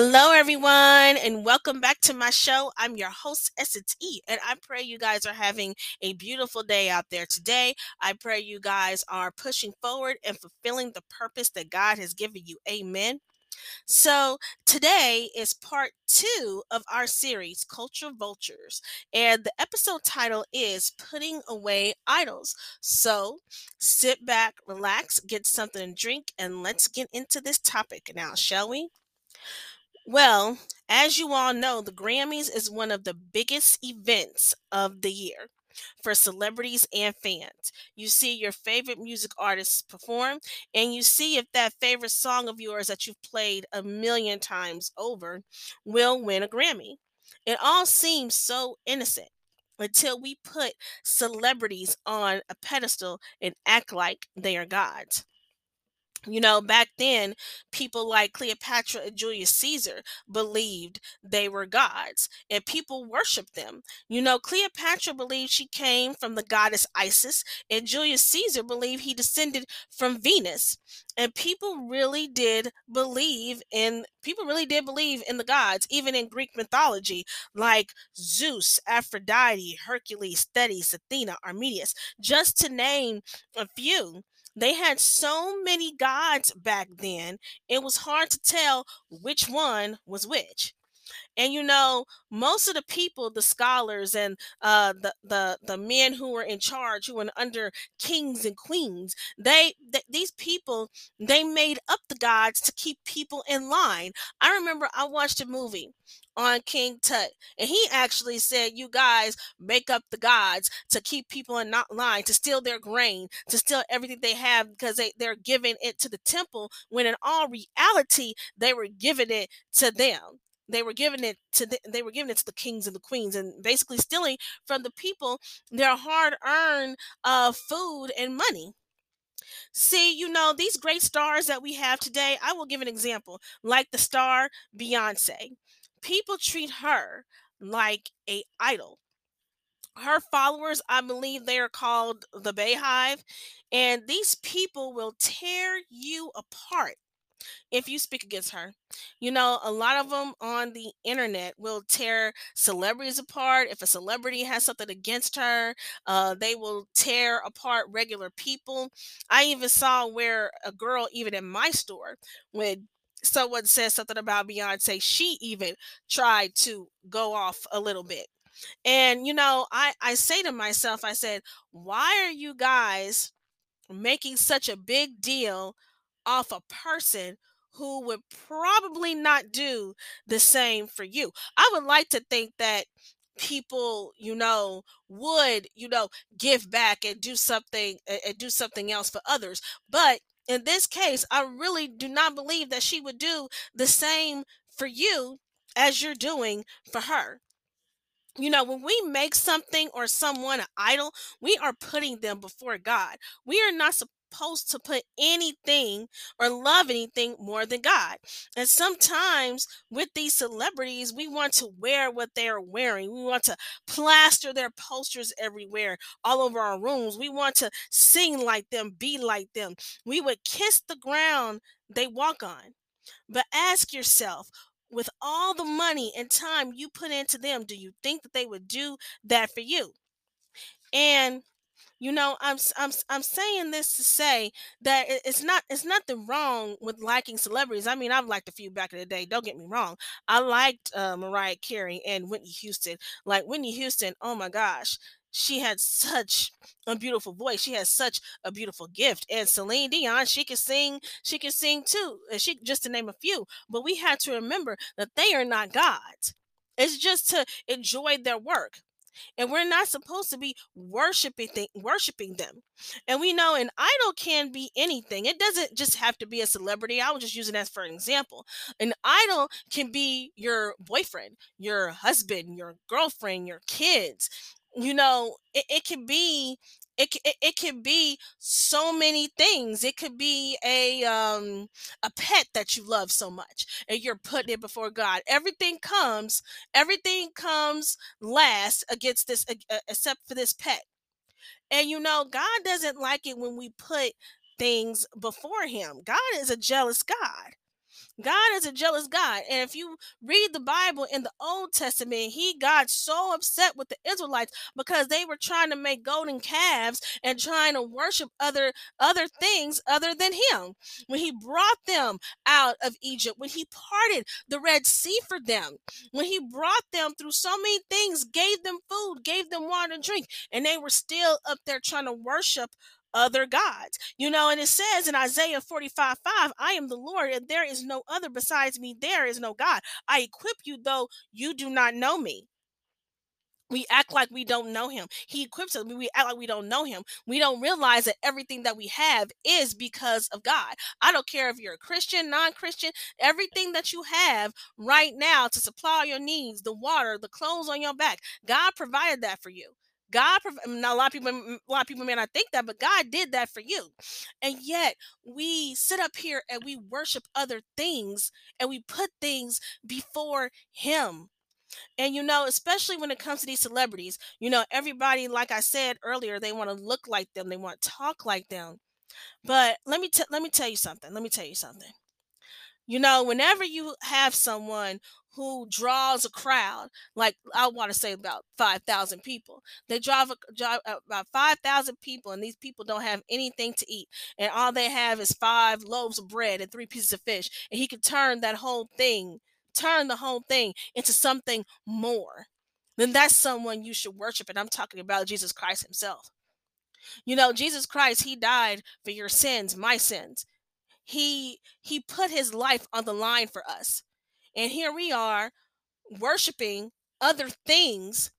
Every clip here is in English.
Hello, everyone, and welcome back to my show. I'm your host, Essence E, and I pray you guys are having a beautiful day out there today. I pray you guys are pushing forward and fulfilling the purpose that God has given you. Amen. So, today is part two of our series, Culture Vultures, and the episode title is Putting Away Idols. So, sit back, relax, get something to drink, and let's get into this topic now, shall we? Well, as you all know, the Grammys is one of the biggest events of the year for celebrities and fans. You see your favorite music artists perform, and you see if that favorite song of yours that you've played a million times over will win a Grammy. It all seems so innocent until we put celebrities on a pedestal and act like they are gods. You know, back then, people like Cleopatra and Julius Caesar believed they were gods and people worshiped them. You know, Cleopatra believed she came from the goddess Isis, and Julius Caesar believed he descended from Venus. And people really did believe in people really did believe in the gods, even in Greek mythology, like Zeus, Aphrodite, Hercules, Thetis, Athena, Arminius, just to name a few. They had so many gods back then, it was hard to tell which one was which. And you know, most of the people, the scholars and uh, the the the men who were in charge, who were under kings and queens, they th- these people they made up the gods to keep people in line. I remember I watched a movie on King Tut, and he actually said, "You guys make up the gods to keep people in not line, to steal their grain, to steal everything they have because they they're giving it to the temple, when in all reality they were giving it to them." They were giving it to the, they were giving it to the kings and the queens and basically stealing from the people their hard-earned uh, food and money. See you know these great stars that we have today i will give an example like the star beyonce. People treat her like a idol. Her followers i believe they are called the BeyHive and these people will tear you apart if you speak against her. You know, a lot of them on the internet will tear celebrities apart. If a celebrity has something against her, uh, they will tear apart regular people. I even saw where a girl, even in my store, when someone said something about Beyonce, she even tried to go off a little bit. And you know, I I say to myself, I said, why are you guys making such a big deal off a person who would probably not do the same for you. I would like to think that people you know would you know give back and do something and do something else for others but in this case i really do not believe that she would do the same for you as you're doing for her you know, when we make something or someone an idol, we are putting them before God. We are not supposed to put anything or love anything more than God. And sometimes with these celebrities, we want to wear what they are wearing. We want to plaster their posters everywhere, all over our rooms. We want to sing like them, be like them. We would kiss the ground they walk on. But ask yourself, with all the money and time you put into them, do you think that they would do that for you? And you know, I'm I'm I'm saying this to say that it's not it's nothing wrong with liking celebrities. I mean, I've liked a few back in the day. Don't get me wrong. I liked uh, Mariah Carey and Whitney Houston. Like Whitney Houston, oh my gosh, she had such a beautiful voice. She has such a beautiful gift. And Celine Dion, she can sing. She can sing too. And she just to name a few. But we had to remember that they are not gods. It's just to enjoy their work and we're not supposed to be worshiping th- worshiping them. And we know an idol can be anything. It doesn't just have to be a celebrity. I was just using that for an example. An idol can be your boyfriend your husband your girlfriend your kids you know it, it can be it, it, it can be so many things. It could be a um a pet that you love so much and you're putting it before god. Everything comes everything comes last against this uh, except for this pet. And you know god doesn't like it when we put things before him. God is a jealous god God is a jealous God. And if you read the Bible in the Old Testament, he got so upset with the Israelites because they were trying to make golden calves and trying to worship other other things other than him. When he brought them out of Egypt, when he parted the Red Sea for them, when he brought them through so many things, gave them food, gave them water and drink, and they were still up there trying to worship other gods. You know, and it says in Isaiah 45 5, I am the Lord, and there is no other besides me. There is no God. I equip you, though you do not know me. We act like we don't know him. He equips us. We act like we don't know him. We don't realize that everything that we have is because of God. I don't care if you're a Christian, non Christian, everything that you have right now to supply your needs, the water, the clothes on your back, God provided that for you. God, prov- um, now a lot of people, a lot of people may not think that, but God did that for you, and yet we sit up here and we worship other things and we put things before Him and you know, especially when it comes to these celebrities, you know, everybody, like I said earlier, they want to look like them, they want to talk like them. But let me t- let me tell you something. Let me tell you something. You know, whenever you have someone who draws a crowd, like I want to say about 5,000 people, they drive, drive uh, about 5,000 people, and these people don't have anything to eat. And all they have is five loaves of bread and three pieces of fish. And he could turn that whole thing, turn the whole thing into something more. Then that's someone you should worship. And I'm talking about Jesus Christ himself. You know, Jesus Christ, he died for your sins, my sins he he put his life on the line for us and here we are worshiping other things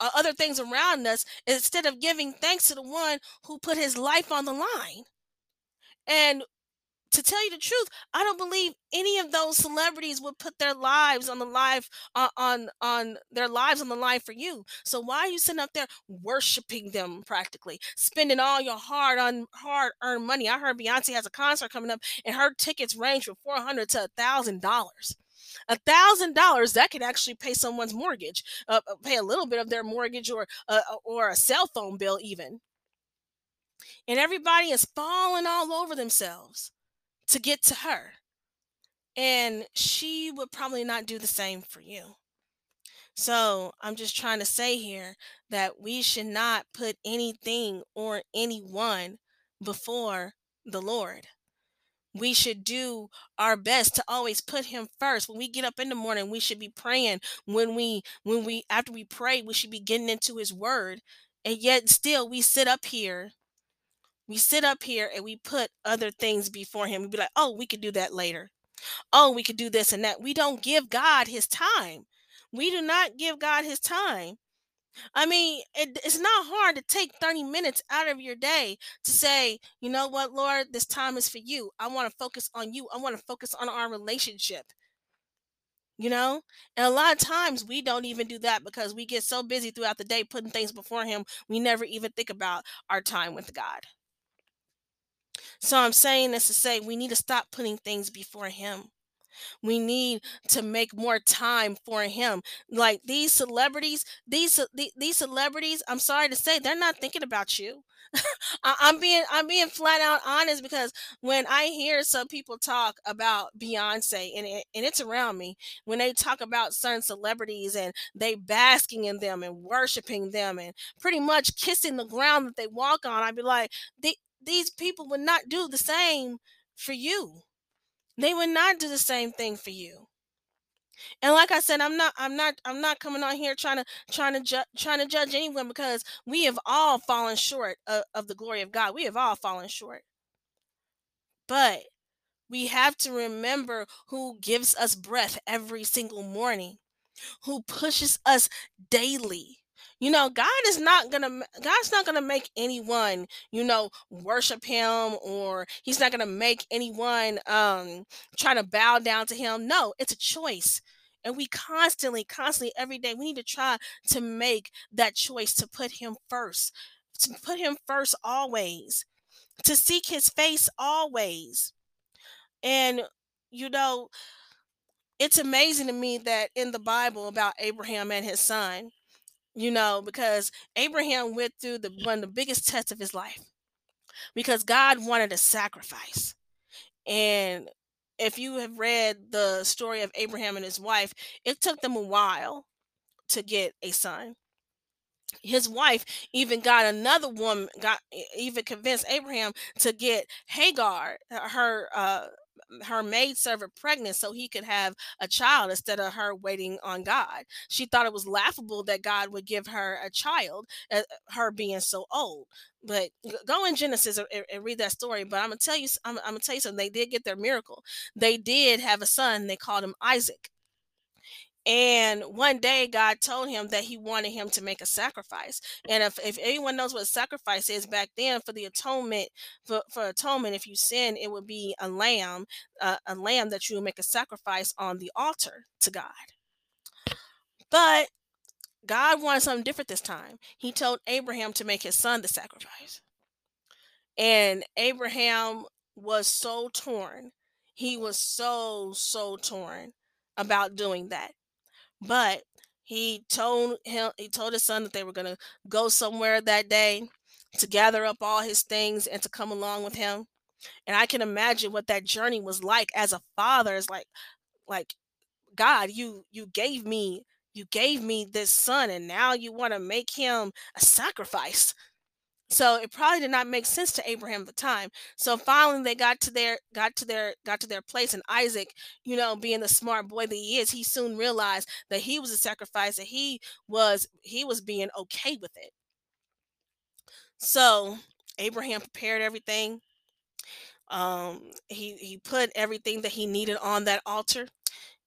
uh, other things around us instead of giving thanks to the one who put his life on the line and to tell you the truth, I don't believe any of those celebrities would put their lives on the live uh, on on their lives on the line for you. So why are you sitting up there worshiping them practically, spending all your hard on hard earned money? I heard Beyonce has a concert coming up, and her tickets range from four hundred to a thousand dollars. A thousand dollars that could actually pay someone's mortgage, uh, uh, pay a little bit of their mortgage or uh, or a cell phone bill even. And everybody is falling all over themselves to get to her. And she would probably not do the same for you. So I'm just trying to say here that we should not put anything or anyone before the Lord. We should do our best to always put him first. When we get up in the morning, we should be praying. When we when we after we pray, we should be getting into his word. And yet still we sit up here. We sit up here and we put other things before him. We be like, "Oh, we could do that later." oh, we could do this and that. We don't give God his time. We do not give God his time. I mean, it, it's not hard to take 30 minutes out of your day to say, you know what, Lord, this time is for you. I want to focus on you. I want to focus on our relationship. You know? And a lot of times we don't even do that because we get so busy throughout the day putting things before Him, we never even think about our time with God. So I'm saying this to say we need to stop putting things before Him We need to make more time for him. Like these celebrities, these these celebrities, I'm sorry to say, they're not thinking about you. I'm being I'm being flat out honest because when I hear some people talk about Beyonce and it, and it's around me, when they talk about certain celebrities and they basking in them and worshiping them and pretty much kissing the ground that they walk on, I'd be like, these people would not do the same for you. They would not do the same thing for you. And like I said, I'm not I'm not I'm not coming on here trying to trying to ju- trying to judge anyone because we have all fallen short of, of the glory of God. We have all fallen short. But we have to remember who gives us breath every single morning, who pushes us daily, you know god is not gonna god's not gonna make anyone you know worship him or he's not gonna make anyone um try to bow down to him. No it's a choice. And we constantly constantly every day we need to try to make that choice to put him first to put him first always to seek his face always. And you know it's amazing to me that in the bible about abraham and his son you know, because Abraham went through the one of the biggest tests of his life because God wanted a sacrifice. And if you have read the story of Abraham and his wife, it took them a while to get a son. His wife even got another woman, got even convinced Abraham to get Hagar, her uh, her maid servant pregnant so he could have a child instead of her waiting on God. She thought it was laughable that God would give her a child, uh, her being so old. But go in Genesis and, and read that story. But I'm gonna tell you, I'm, I'm gonna tell you something. They did get their miracle. They did have a son. They called him Isaac. And one day God told him that he wanted him to make a sacrifice. And if, if anyone knows what sacrifice is back then for the atonement, for, for atonement, if you sin, it would be a lamb, uh, a lamb that you would make a sacrifice on the altar to God. But God wanted something different this time. He told Abraham to make his son the sacrifice. And Abraham was so torn. He was so, so torn about doing that but he told him he told his son that they were going to go somewhere that day to gather up all his things and to come along with him and i can imagine what that journey was like as a father is like like god you you gave me you gave me this son and now you want to make him a sacrifice so it probably did not make sense to Abraham at the time. So finally they got to their got to their got to their place and Isaac, you know, being the smart boy that he is, he soon realized that he was a sacrifice and he was he was being okay with it. So Abraham prepared everything. Um he he put everything that he needed on that altar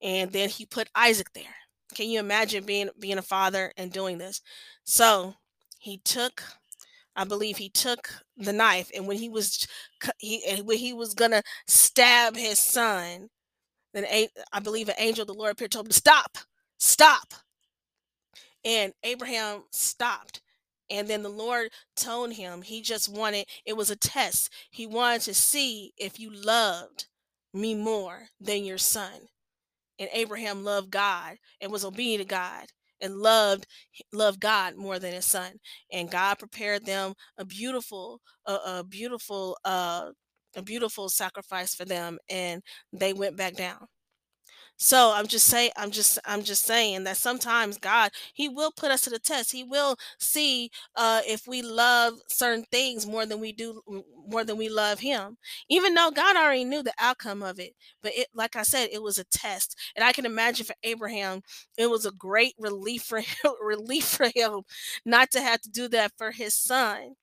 and then he put Isaac there. Can you imagine being being a father and doing this? So he took I believe he took the knife, and when he was he when he was gonna stab his son, then I believe an angel of the Lord appeared, told him to stop, stop, and Abraham stopped. And then the Lord told him he just wanted it was a test. He wanted to see if you loved me more than your son. And Abraham loved God and was obedient to God and loved loved God more than his son. And God prepared them a beautiful, a, a beautiful, uh, a beautiful sacrifice for them, and they went back down. So I'm just saying, I'm just, I'm just saying that sometimes God, He will put us to the test. He will see uh, if we love certain things more than we do, more than we love Him. Even though God already knew the outcome of it, but it, like I said, it was a test. And I can imagine for Abraham, it was a great relief for him, relief for him not to have to do that for his son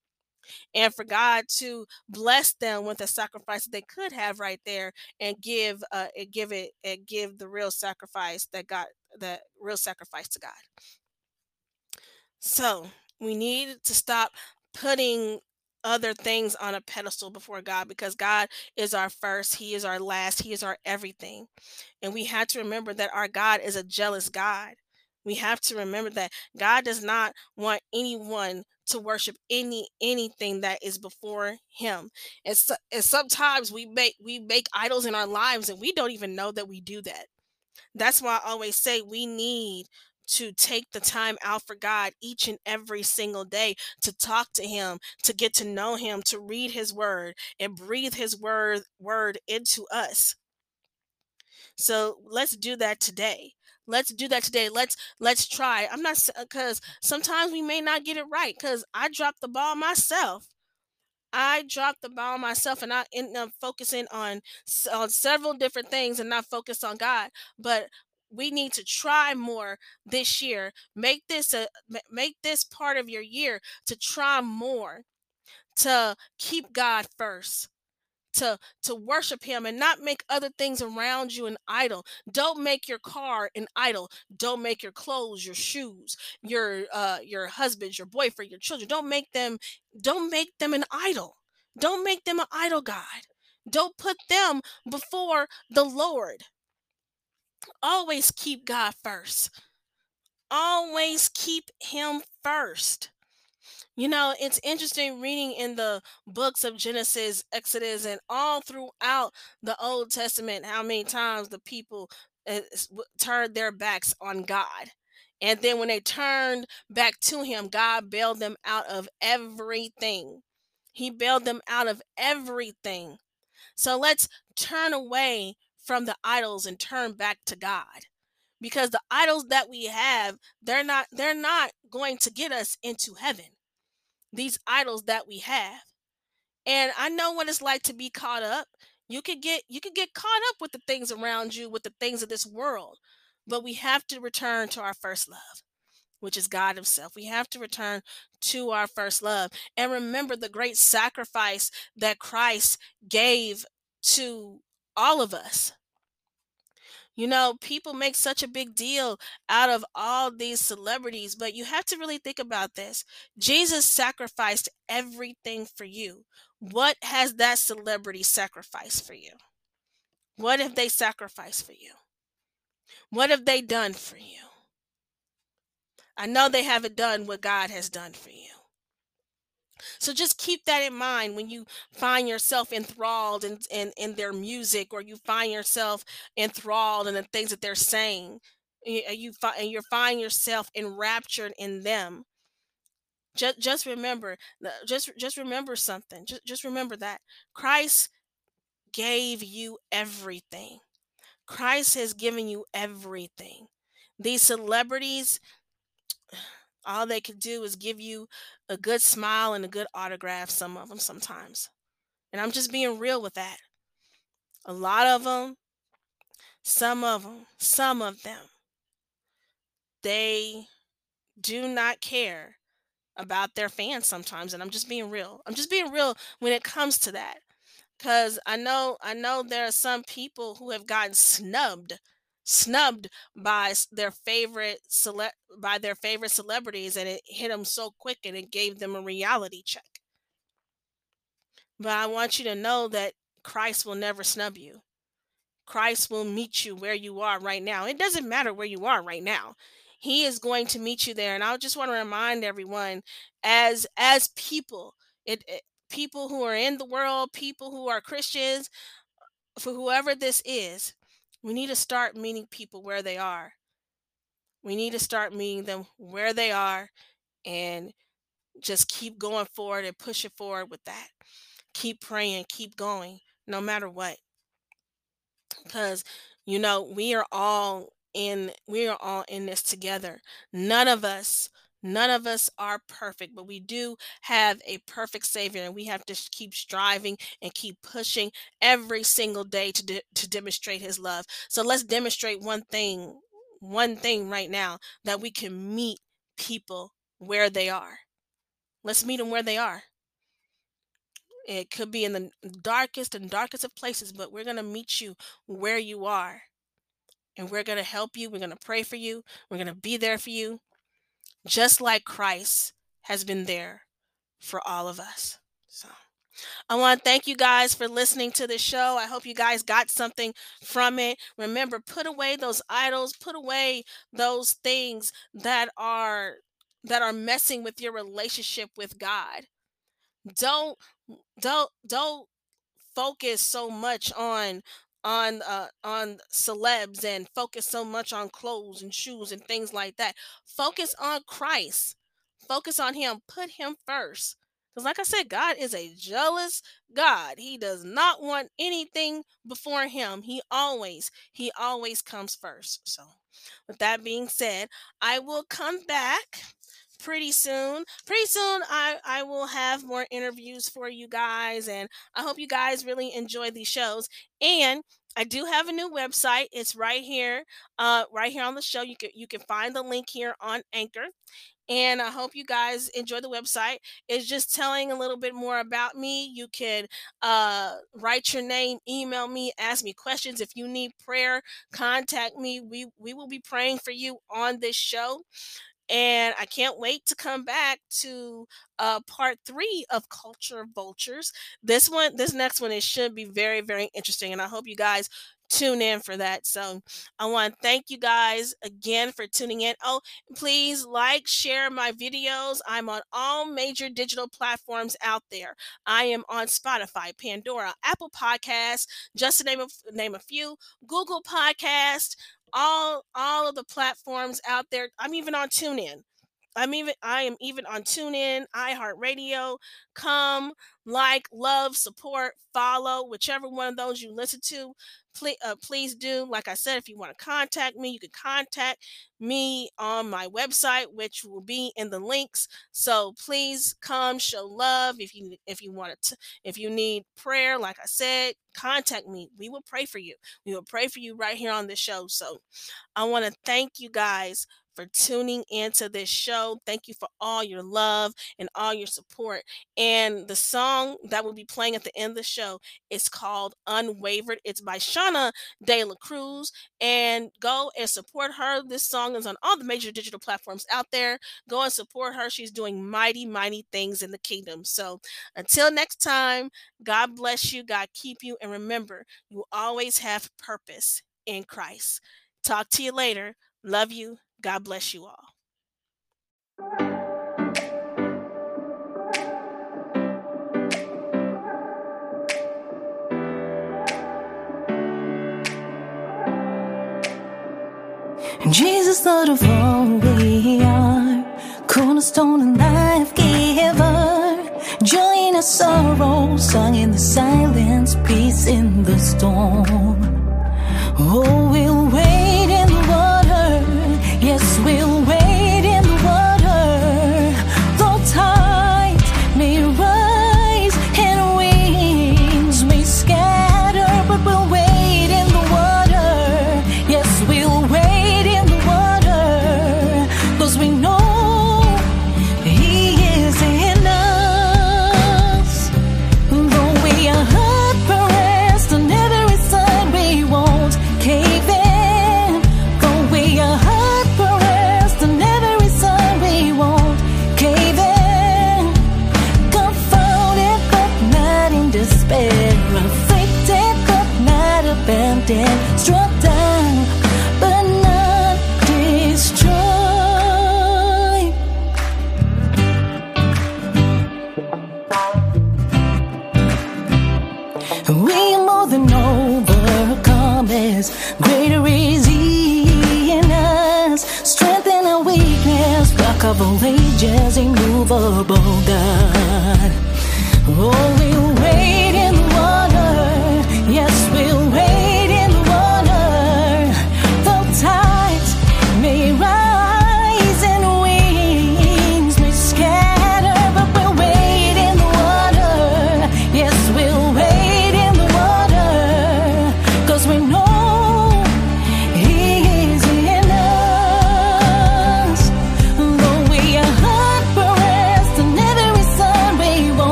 and for God to bless them with a sacrifice that they could have right there and give uh and give it and give the real sacrifice that God the real sacrifice to God. So we need to stop putting other things on a pedestal before God because God is our first, He is our last, He is our everything. And we have to remember that our God is a jealous God. We have to remember that God does not want anyone to worship any anything that is before him and, so, and sometimes we make we make idols in our lives and we don't even know that we do that that's why i always say we need to take the time out for God each and every single day to talk to him, to get to know him, to read his word and breathe his word word into us. So let's do that today. Let's do that today. Let's let's try. I'm not because uh, sometimes we may not get it right because I dropped the ball myself. I dropped the ball myself and I end up focusing on on several different things and not focus on God. But we need to try more this year. Make this a make this part of your year to try more to keep God first to to worship him and not make other things around you an idol. Don't make your car an idol. Don't make your clothes your shoes your uh your husband your boyfriend your children. Don't make them don't make them an idol. Don't make them an idol god. Don't put them before the lord. Always keep god first. Always keep him first you know, it's interesting reading in the books of Genesis, Exodus, and all throughout the Old Testament how many times the people uh, turned their backs on God. And then when they turned back to Him, God bailed them out of everything. He bailed them out of everything. So let's turn away from the idols and turn back to God because the idols that we have they're not they're not going to get us into heaven these idols that we have. And I know what it's like to be caught up. You could get you could get caught up with the things around you, with the things of this world. But we have to return to our first love, which is God himself. We have to return to our first love and remember the great sacrifice that Christ gave to all of us. You know, people make such a big deal out of all these celebrities, but you have to really think about this. Jesus sacrificed everything for you. What has that celebrity sacrificed for you? What have they sacrificed for you? What have they done for you? I know they haven't done what God has done for you. So just keep that in mind when you find yourself enthralled in, in, in their music or you find yourself enthralled in the things that they're saying. You, you find and you're finding yourself enraptured in them. Just just remember, just just remember something. Just just remember that Christ gave you everything. Christ has given you everything. These celebrities, all they could do is give you a good smile and a good autograph, some of them sometimes. And I'm just being real with that. A lot of them, some of them, some of them, they do not care about their fans sometimes. And I'm just being real. I'm just being real when it comes to that. Cause I know I know there are some people who have gotten snubbed snubbed by their favorite cele- by their favorite celebrities and it hit them so quick and it gave them a reality check. But i want you to know that christ will never snub you. Christ will meet you where you are right now. It doesn't matter where you are right now. He is going to meet you there and i just want to remind everyone as as people it, it people who are in the world people who are christians for whoever this is we need to start meeting people where they are. We need to start meeting them where they are and just keep going forward and push it forward with that. Keep praying, keep going, no matter what. Because, you know, we are all in we are all in this together. None of us None of us are perfect, but we do have a perfect Savior, and we have to keep striving and keep pushing every single day to, de- to demonstrate His love. So let's demonstrate one thing, one thing right now that we can meet people where they are. Let's meet them where they are. It could be in the darkest and darkest of places, but we're going to meet you where you are. And we're going to help you. We're going to pray for you. We're going to be there for you just like Christ has been there for all of us. So I want to thank you guys for listening to the show. I hope you guys got something from it. Remember, put away those idols, put away those things that are that are messing with your relationship with God. Don't don't don't focus so much on on uh, on celebs and focus so much on clothes and shoes and things like that. Focus on Christ. Focus on him. Put him first. Because, like I said, God is a jealous God. He does not want anything before Him. He always, He always comes first. So, with that being said, I will come back pretty soon. Pretty soon, I, I will have more interviews for you guys, and I hope you guys really enjoy these shows. And I do have a new website. It's right here, uh, right here on the show. You can you can find the link here on Anchor, and I hope you guys enjoy the website. It's just telling a little bit more about me. You can uh, write your name, email me, ask me questions. If you need prayer, contact me. We we will be praying for you on this show and I can't wait to come back to uh, part three of Culture Vultures. This one, this next one, it should be very, very interesting, and I hope you guys tune in for that. So I want to thank you guys again for tuning in. Oh, please like, share my videos. I'm on all major digital platforms out there. I am on Spotify, Pandora, Apple Podcasts, just to name a, name a few, Google Podcast, all all of the platforms out there. I'm even on TuneIn. I'm even I am even on TuneIn, iHeartRadio. Come, like, love, support, follow, whichever one of those you listen to. Please, uh, please do. Like I said, if you want to contact me, you can contact me on my website, which will be in the links. So please come, show love. If you if you want to, if you need prayer, like I said, contact me. We will pray for you. We will pray for you right here on the show. So I want to thank you guys for tuning into this show. Thank you for all your love and all your support. And the song that will be playing at the end of the show is called Unwavered. It's by Shauna De La Cruz. And go and support her. This song is on all the major digital platforms out there. Go and support her. She's doing mighty, mighty things in the kingdom. So until next time, God bless you. God keep you. And remember, you always have purpose in Christ. Talk to you later. Love you. God bless you all. Jesus, Lord of all we are, cornerstone and life giver, joy in our sorrow, song in the silence, peace in the storm. Oh,